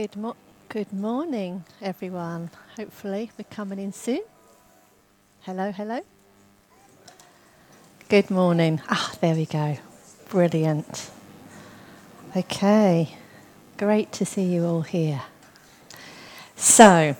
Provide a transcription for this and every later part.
Good, mo- good morning, everyone. Hopefully, we're coming in soon. Hello, hello. Good morning. Ah, there we go. Brilliant. Okay, great to see you all here. So,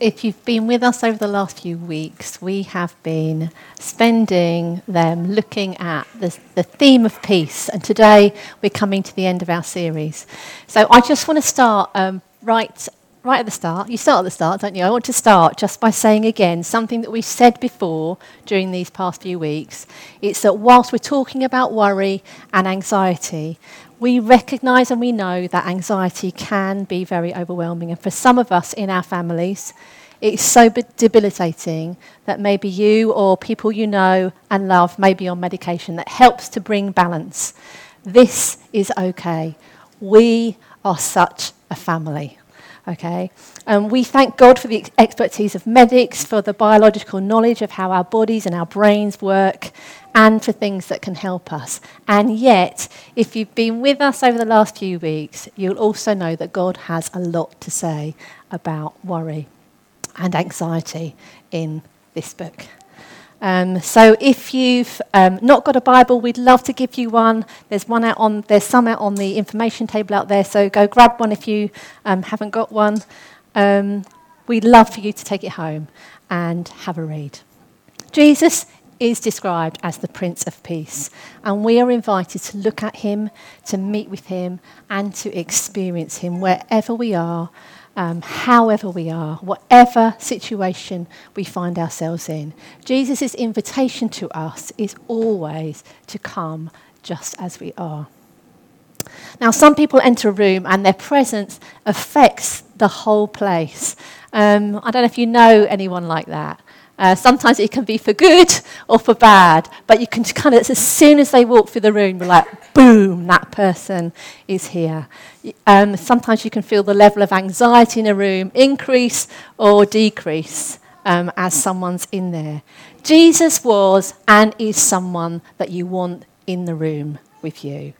if you've been with us over the last few weeks, we have been spending them looking at the, the, theme of peace. And today we're coming to the end of our series. So I just want to start um, right, right at the start. You start at the start, don't you? I want to start just by saying again something that we've said before during these past few weeks. It's that whilst we're talking about worry and anxiety, we recognize and we know that anxiety can be very overwhelming. And for some of us in our families, it's so debilitating that maybe you or people you know and love may be on medication that helps to bring balance. This is okay. We are such a family. Okay? And we thank God for the expertise of medics, for the biological knowledge of how our bodies and our brains work, and for things that can help us. And yet, if you've been with us over the last few weeks, you'll also know that God has a lot to say about worry and anxiety in this book. Um, so if you've um, not got a Bible, we'd love to give you one. There's one out on there's some out on the information table out there. So go grab one if you um, haven't got one. Um, we'd love for you to take it home and have a read. Jesus is described as the Prince of Peace, and we are invited to look at him, to meet with him, and to experience him wherever we are um, however we are, whatever situation we find ourselves in. Jesus' invitation to us is always to come just as we are. Now, some people enter a room and their presence affects the whole place. Um, I don't know if you know anyone like that. Uh, sometimes it can be for good or for bad, but you can kind of, as soon as they walk through the room, you're like, boom, that person is here. Um, sometimes you can feel the level of anxiety in a room increase or decrease um, as someone's in there. Jesus was and is someone that you want in the room with you.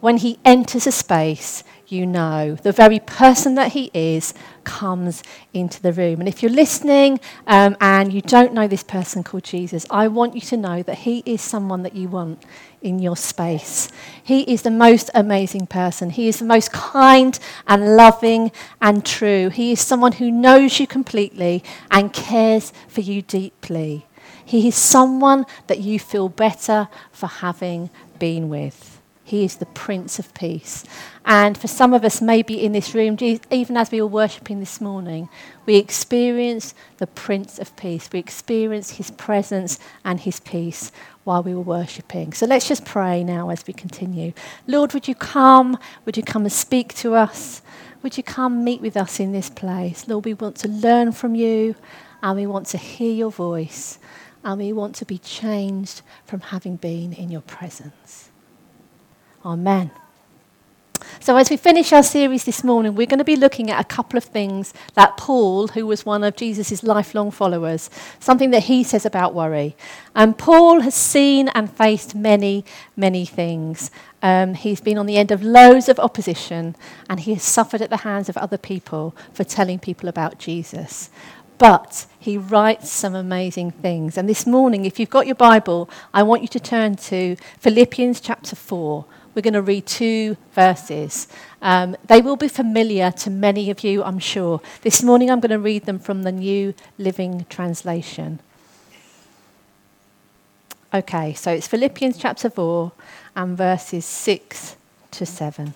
When he enters a space, you know. The very person that he is comes into the room. And if you're listening um, and you don't know this person called Jesus, I want you to know that he is someone that you want in your space. He is the most amazing person. He is the most kind and loving and true. He is someone who knows you completely and cares for you deeply. He is someone that you feel better for having been with. He is the Prince of Peace. And for some of us, maybe in this room, even as we were worshipping this morning, we experienced the Prince of Peace. We experienced his presence and his peace while we were worshipping. So let's just pray now as we continue. Lord, would you come? Would you come and speak to us? Would you come meet with us in this place? Lord, we want to learn from you and we want to hear your voice and we want to be changed from having been in your presence. Amen. So, as we finish our series this morning, we're going to be looking at a couple of things that Paul, who was one of Jesus' lifelong followers, something that he says about worry. And Paul has seen and faced many, many things. Um, he's been on the end of loads of opposition, and he has suffered at the hands of other people for telling people about Jesus. But he writes some amazing things. And this morning, if you've got your Bible, I want you to turn to Philippians chapter 4 we're going to read two verses. Um, they will be familiar to many of you, I'm sure. This morning I'm going to read them from the New Living Translation. Okay, so it's Philippians chapter 4 and verses 6 to 7.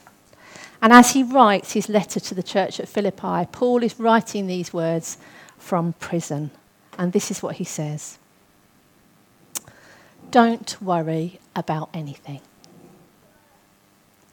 And as he writes his letter to the church at Philippi, Paul is writing these words from prison. And this is what he says Don't worry about anything.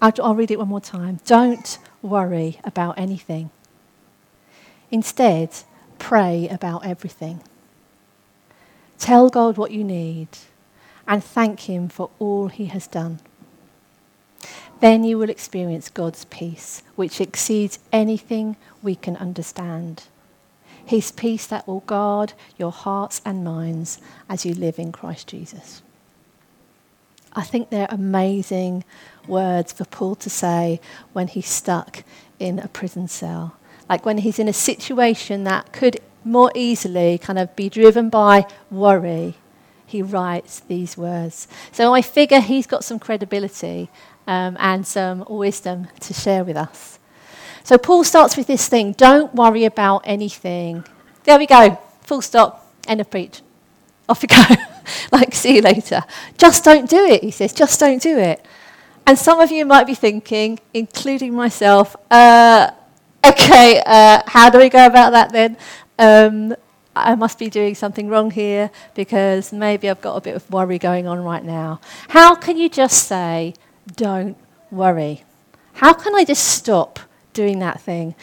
I'll, I'll read it one more time. Don't worry about anything. Instead, pray about everything. Tell God what you need and thank Him for all He has done. Then you will experience God's peace, which exceeds anything we can understand. His peace that will guard your hearts and minds as you live in Christ Jesus. I think they're amazing words for Paul to say when he's stuck in a prison cell. Like when he's in a situation that could more easily kind of be driven by worry, he writes these words. So I figure he's got some credibility um, and some wisdom to share with us. So Paul starts with this thing don't worry about anything. There we go, full stop, end of preach. Off you go. like, see you later. Just don't do it, he says, just don't do it. And some of you might be thinking, including myself, uh, okay, uh, how do we go about that then? Um, I must be doing something wrong here because maybe I've got a bit of worry going on right now. How can you just say, don't worry? How can I just stop doing that thing?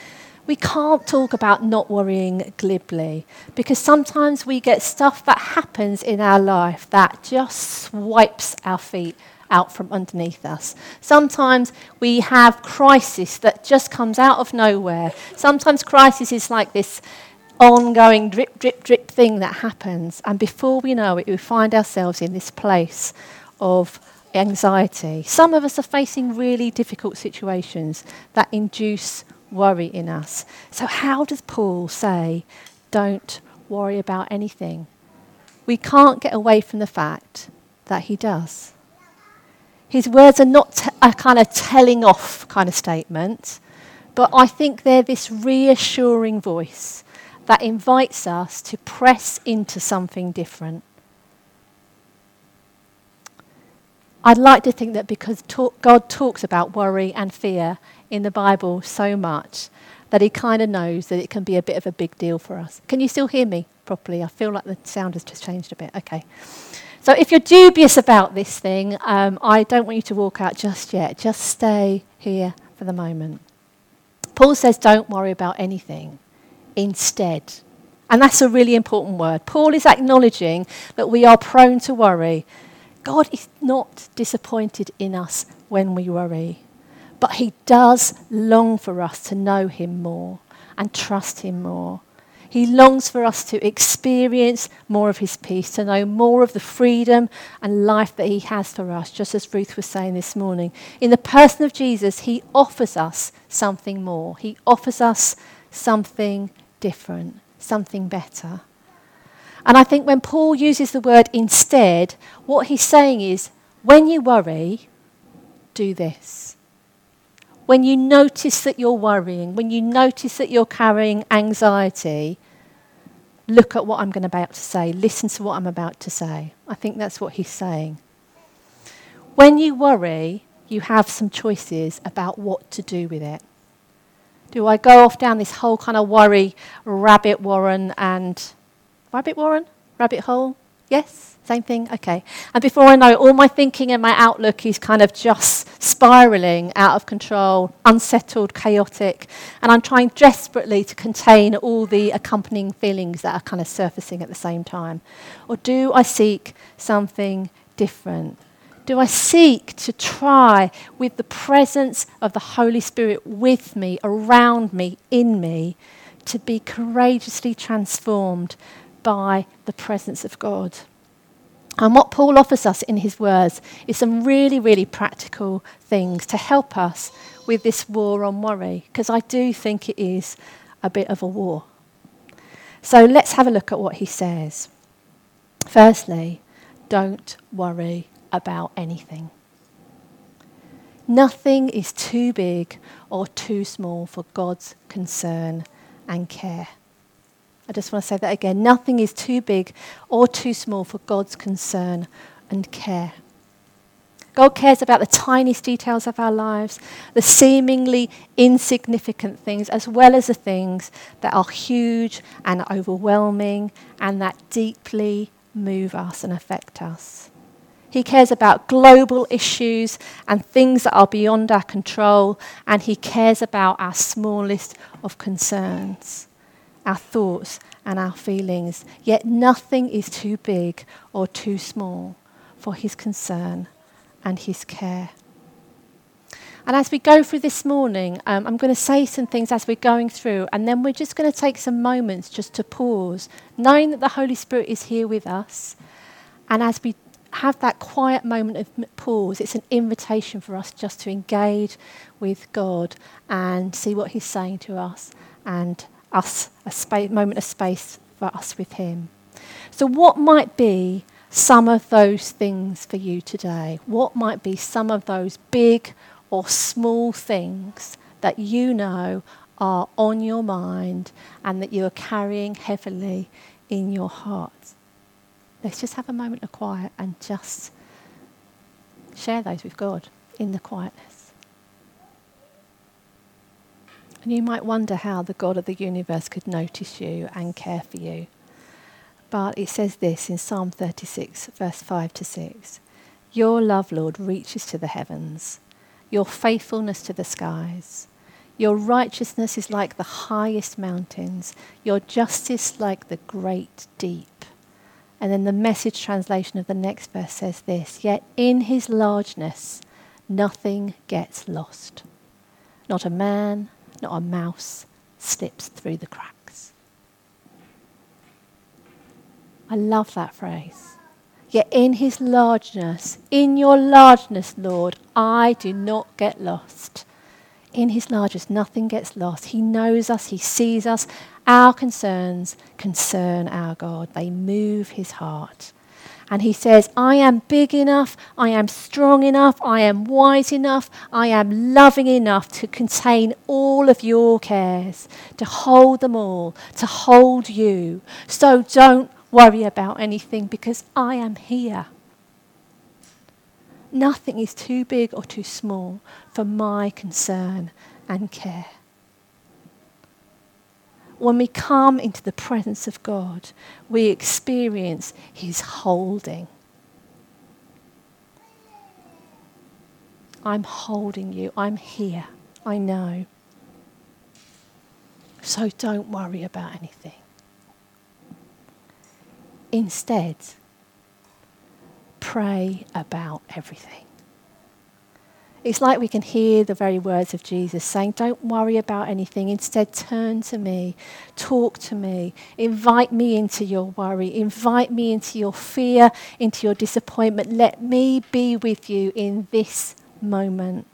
We can't talk about not worrying glibly because sometimes we get stuff that happens in our life that just swipes our feet out from underneath us. Sometimes we have crisis that just comes out of nowhere. Sometimes crisis is like this ongoing drip, drip, drip thing that happens. And before we know it, we find ourselves in this place of anxiety. Some of us are facing really difficult situations that induce worry in us. So, how does Paul say, don't worry about anything? We can't get away from the fact that he does. His words are not a kind of telling off kind of statement, but I think they're this reassuring voice that invites us to press into something different. I'd like to think that because talk, God talks about worry and fear in the Bible so much, that He kind of knows that it can be a bit of a big deal for us. Can you still hear me properly? I feel like the sound has just changed a bit. Okay. So if you're dubious about this thing, um, I don't want you to walk out just yet. Just stay here for the moment. Paul says, don't worry about anything. Instead. And that's a really important word. Paul is acknowledging that we are prone to worry. God is not disappointed in us when we worry, but He does long for us to know Him more and trust Him more. He longs for us to experience more of His peace, to know more of the freedom and life that He has for us, just as Ruth was saying this morning. In the person of Jesus, He offers us something more. He offers us something different, something better. And I think when Paul uses the word instead, what he's saying is when you worry, do this. When you notice that you're worrying, when you notice that you're carrying anxiety, look at what I'm going about to say. Listen to what I'm about to say. I think that's what he's saying. When you worry, you have some choices about what to do with it. Do I go off down this whole kind of worry rabbit warren and rabbit warren? Rabbit hole? Yes? Same thing? Okay. And before I know it, all my thinking and my outlook is kind of just spiraling out of control, unsettled, chaotic. And I'm trying desperately to contain all the accompanying feelings that are kind of surfacing at the same time. Or do I seek something different? Do I seek to try with the presence of the Holy Spirit with me, around me, in me, to be courageously transformed by the presence of God? And what Paul offers us in his words is some really, really practical things to help us with this war on worry, because I do think it is a bit of a war. So let's have a look at what he says. Firstly, don't worry about anything. Nothing is too big or too small for God's concern and care. I just want to say that again. Nothing is too big or too small for God's concern and care. God cares about the tiniest details of our lives, the seemingly insignificant things, as well as the things that are huge and overwhelming and that deeply move us and affect us. He cares about global issues and things that are beyond our control. And He cares about our smallest of concerns, our thoughts and our feelings. Yet nothing is too big or too small for His concern and His care. And as we go through this morning, um, I'm going to say some things as we're going through, and then we're just going to take some moments just to pause, knowing that the Holy Spirit is here with us. And as we have that quiet moment of pause. It's an invitation for us just to engage with God and see what He's saying to us and us a moment of space for us with Him. So, what might be some of those things for you today? What might be some of those big or small things that you know are on your mind and that you are carrying heavily in your heart? Let's just have a moment of quiet and just share those with God in the quietness. And you might wonder how the God of the universe could notice you and care for you. But it says this in Psalm 36, verse 5 to 6 Your love, Lord, reaches to the heavens, your faithfulness to the skies. Your righteousness is like the highest mountains, your justice like the great deep. And then the message translation of the next verse says this Yet in his largeness, nothing gets lost. Not a man, not a mouse slips through the cracks. I love that phrase. Yet in his largeness, in your largeness, Lord, I do not get lost. In his largeness, nothing gets lost. He knows us, he sees us, our concerns concern our God, they move his heart. And he says, I am big enough, I am strong enough, I am wise enough, I am loving enough to contain all of your cares, to hold them all, to hold you. So don't worry about anything because I am here. Nothing is too big or too small for my concern and care when we come into the presence of God, we experience His holding. I'm holding you. I'm here. I know. So don't worry about anything. Instead, pray about everything. It's like we can hear the very words of Jesus saying, Don't worry about anything. Instead, turn to me, talk to me, invite me into your worry, invite me into your fear, into your disappointment. Let me be with you in this moment.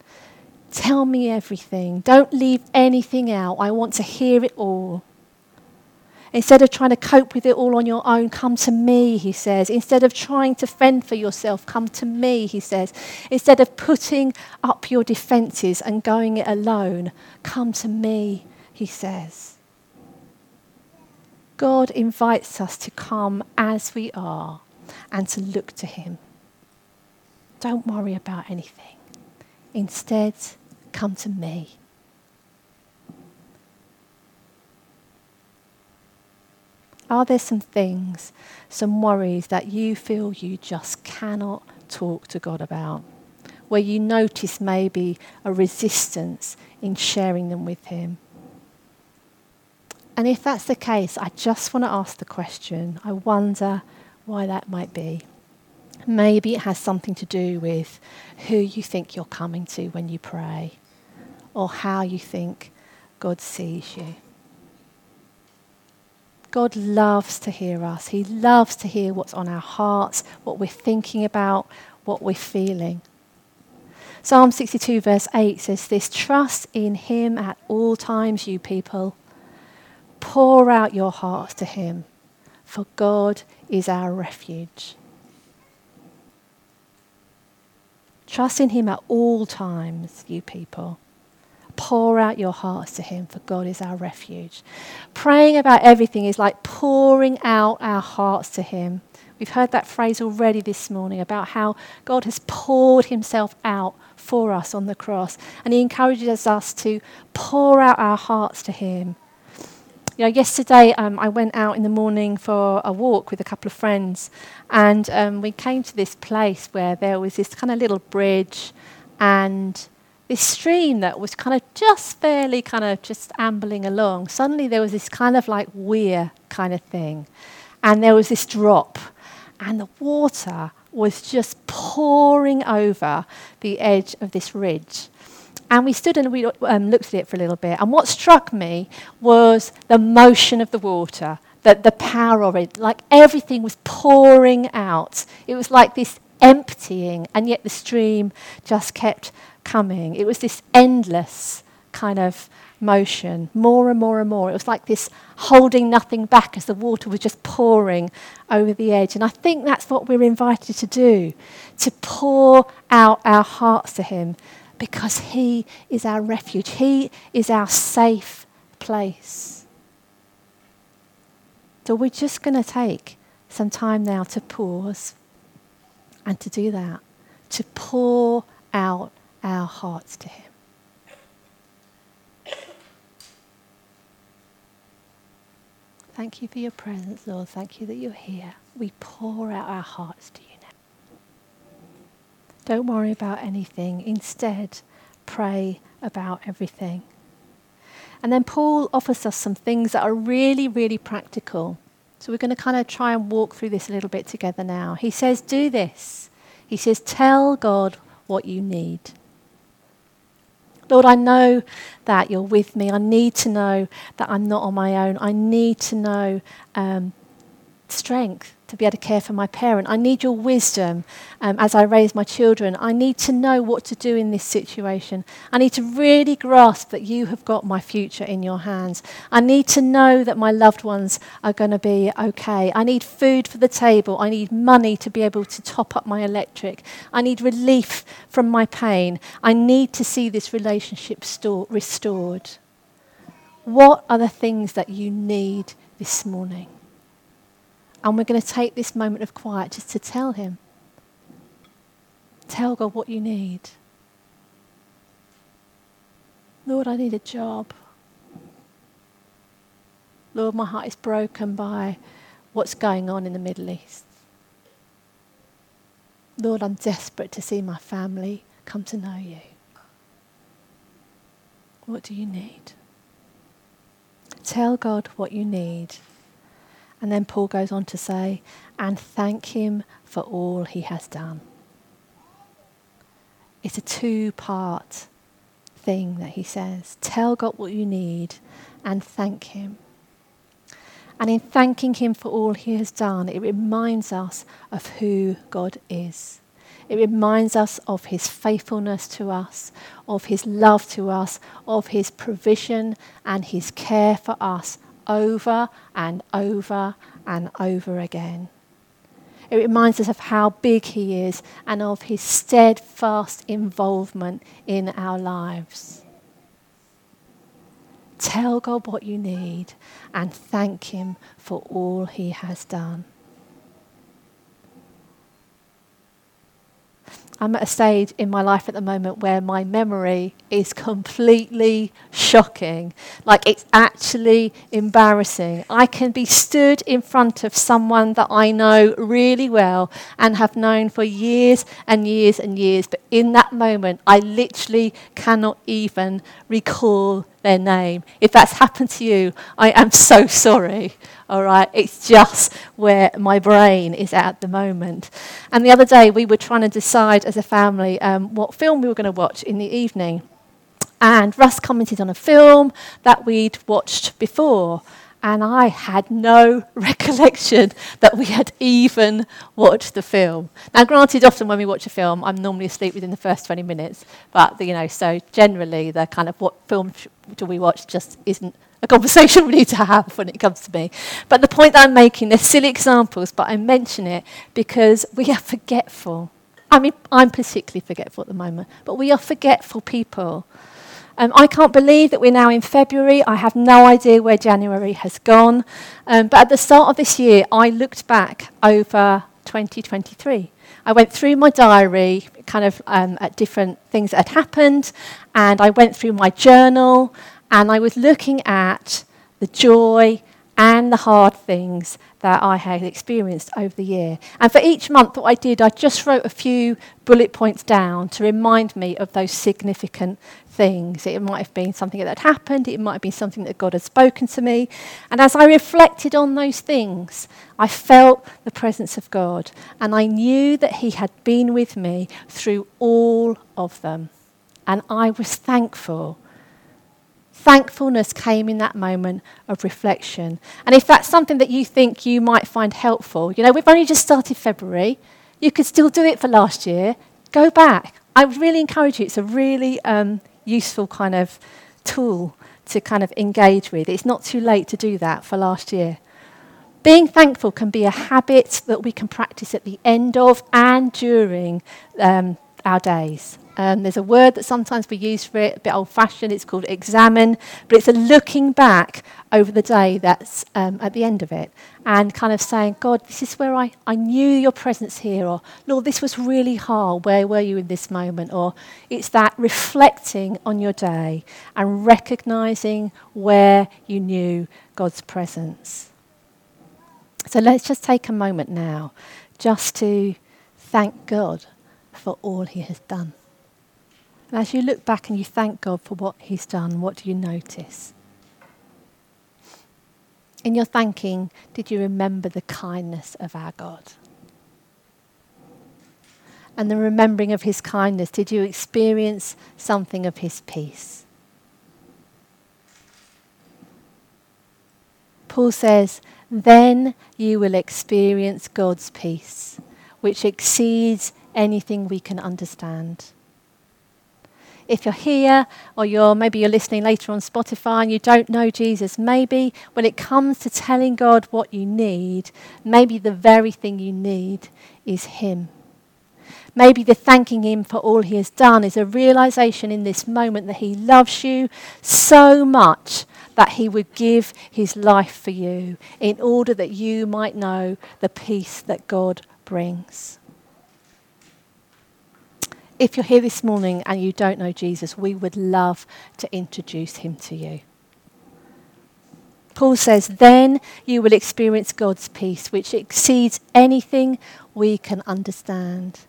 Tell me everything. Don't leave anything out. I want to hear it all. Instead of trying to cope with it all on your own, come to me, he says. Instead of trying to fend for yourself, come to me, he says. Instead of putting up your defenses and going it alone, come to me, he says. God invites us to come as we are and to look to him. Don't worry about anything. Instead, come to me. Are there some things, some worries that you feel you just cannot talk to God about? Where you notice maybe a resistance in sharing them with Him? And if that's the case, I just want to ask the question I wonder why that might be. Maybe it has something to do with who you think you're coming to when you pray, or how you think God sees you. God loves to hear us. He loves to hear what's on our hearts, what we're thinking about, what we're feeling. Psalm 62, verse 8 says this Trust in Him at all times, you people. Pour out your hearts to Him, for God is our refuge. Trust in Him at all times, you people pour out your hearts to Him, for God is our refuge. Praying about everything is like pouring out our hearts to Him. We've heard that phrase already this morning about how God has poured Himself out for us on the cross, and He encourages us to pour out our hearts to Him. You know, yesterday um, I went out in the morning for a walk with a couple of friends, and um, we came to this place where there was this kind of little bridge and this stream that was kind of just fairly kind of just ambling along. Suddenly there was this kind of like weir kind of thing, and there was this drop, and the water was just pouring over the edge of this ridge. And we stood and we um, looked at it for a little bit. And what struck me was the motion of the water, the, the power of it. Like everything was pouring out. It was like this emptying, and yet the stream just kept coming. It was this endless kind of motion, more and more and more. It was like this holding nothing back as the water was just pouring over the edge. And I think that's what we're invited to do to pour out our hearts to Him because He is our refuge, He is our safe place. So we're just going to take some time now to pause and to do that, to pour out our hearts to Him. Thank you for your presence, Lord. Thank you that you're here. We pour out our hearts to you now. Don't worry about anything. Instead, pray about everything. And then Paul offers us some things that are really, really practical. So we're going to kind of try and walk through this a little bit together now. He says, Do this. He says, Tell God what you need. Lord, I know that you're with me. I need to know that I'm not on my own. I need to know um, strength to be able to care for my parent. I need your wisdom um, as I raise my children. I need to know what to do in this situation. I need to really grasp that you have got my future in your hands. I need to know that my loved ones are going to be okay. I need food for the table. I need money to be able to top up my electric. I need relief from my pain. I need to see this relationship store- restored. What are the things that you need this morning? And we're going to take this moment of quiet just to tell Him. Tell God what you need. Lord, I need a job. Lord, my heart is broken by what's going on in the Middle East. Lord, I'm desperate to see my family come to know you. What do you need? Tell God what you need. And then Paul goes on to say, and thank him for all he has done. It's a two part thing that he says. Tell God what you need and thank him. And in thanking him for all he has done, it reminds us of who God is. It reminds us of his faithfulness to us, of his love to us, of his provision and his care for us over and over and over again. It reminds us of how big He is and of His steadfast involvement in our lives. Tell God what you need and thank Him for all He has done. I'm at a stage in my life at the moment where my memory is completely shocking. Like it's actually embarrassing. I can be stood in front of someone that I know really well and have known for years and years and years, but in that moment, I literally cannot even recall their name. If that's happened to you, I am so sorry all right? It's just where my brain is at the moment. And the other day, we were trying to decide as a family um, what film we were going to watch in the evening. And Russ commented on a film that we'd watched before. And I had no recollection that we had even watched the film. Now, granted, often when we watch a film, I'm normally asleep within the first 20 minutes. But, you know, so generally, the kind of what film do we watch just isn't a conversation we need to have when it comes to me. But the point I'm making, they're silly examples, but I mention it because we are forgetful. I mean, I'm particularly forgetful at the moment, but we are forgetful people. Um, I can't believe that we're now in February. I have no idea where January has gone. Um, but at the start of this year, I looked back over 2023. I went through my diary, kind of um, at different things that had happened, and I went through my journal, and I was looking at the joy, and the hard things that I had experienced over the year. And for each month, what I did, I just wrote a few bullet points down to remind me of those significant things. It might have been something that had happened, it might have been something that God had spoken to me. And as I reflected on those things, I felt the presence of God. And I knew that He had been with me through all of them. And I was thankful Thankfulness came in that moment of reflection. And if that's something that you think you might find helpful, you know, we've only just started February. You could still do it for last year. Go back. I would really encourage you. It's a really um, useful kind of tool to kind of engage with. It's not too late to do that for last year. Being thankful can be a habit that we can practice at the end of and during um, our days. Um, there's a word that sometimes we use for it, a bit old fashioned, it's called examen, but it's a looking back over the day that's um, at the end of it and kind of saying, God, this is where I, I knew your presence here, or Lord, this was really hard, where were you in this moment? Or it's that reflecting on your day and recognizing where you knew God's presence. So let's just take a moment now just to thank God for all he has done. And as you look back and you thank God for what He's done, what do you notice? In your thanking, did you remember the kindness of our God? And the remembering of His kindness, did you experience something of His peace? Paul says, then you will experience God's peace, which exceeds anything we can understand if you're here or you're maybe you're listening later on Spotify and you don't know Jesus, maybe when it comes to telling God what you need, maybe the very thing you need is Him. Maybe the thanking Him for all He has done is a realization in this moment that He loves you so much that He would give His life for you in order that you might know the peace that God brings if you're here this morning and you don't know Jesus, we would love to introduce him to you. Paul says, then you will experience God's peace, which exceeds anything we can understand.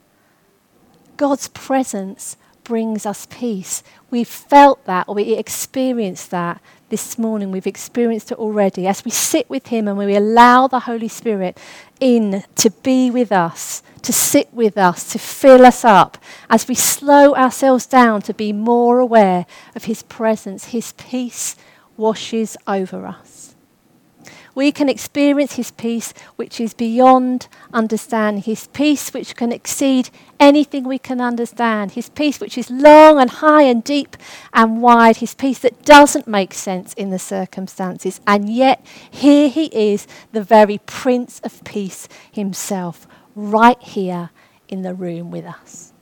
God's presence brings us peace. We've felt that or we experienced that this morning. We've experienced it already. As we sit with Him and we allow the Holy Spirit in to be with us, to sit with us, to fill us up, as we slow ourselves down to be more aware of His presence, His peace washes over us we can experience His peace which is beyond understanding, His peace which can exceed anything we can understand, His peace which is long and high and deep and wide, His peace that doesn't make sense in the circumstances. And yet, here He is, the very Prince of Peace Himself, right here in the room with us.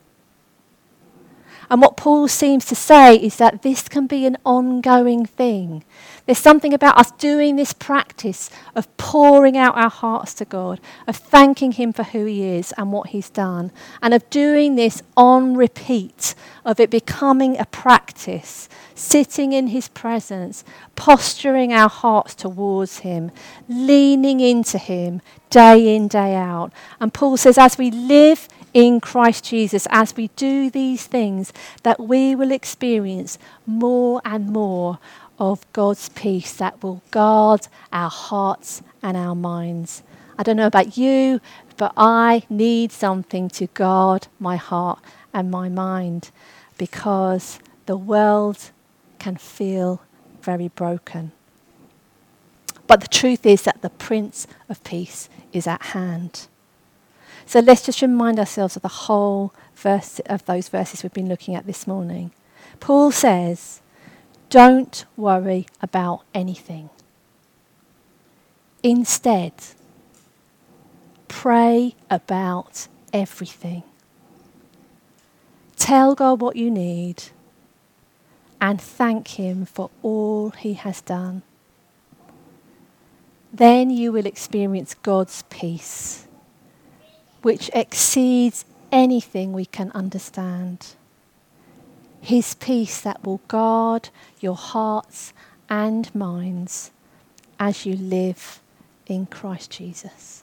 And what Paul seems to say is that this can be an ongoing thing. There's something about us doing this practice of pouring out our hearts to God, of thanking Him for who He is and what He's done, and of doing this on repeat, of it becoming a practice, sitting in His presence, posturing our hearts towards Him, leaning into Him day in, day out. And Paul says, as we live in Christ Jesus, as we do these things, that we will experience more and more of God's peace that will guard our hearts and our minds. I don't know about you, but I need something to guard my heart and my mind because the world can feel very broken. But the truth is that the Prince of Peace is at hand. So let's just remind ourselves of the whole verse of those verses we've been looking at this morning. Paul says, don't worry about anything. Instead, pray about everything. Tell God what you need and thank Him for all He has done. Then you will experience God's peace, which exceeds anything we can understand. His peace that will guard your hearts and minds as you live in Christ Jesus.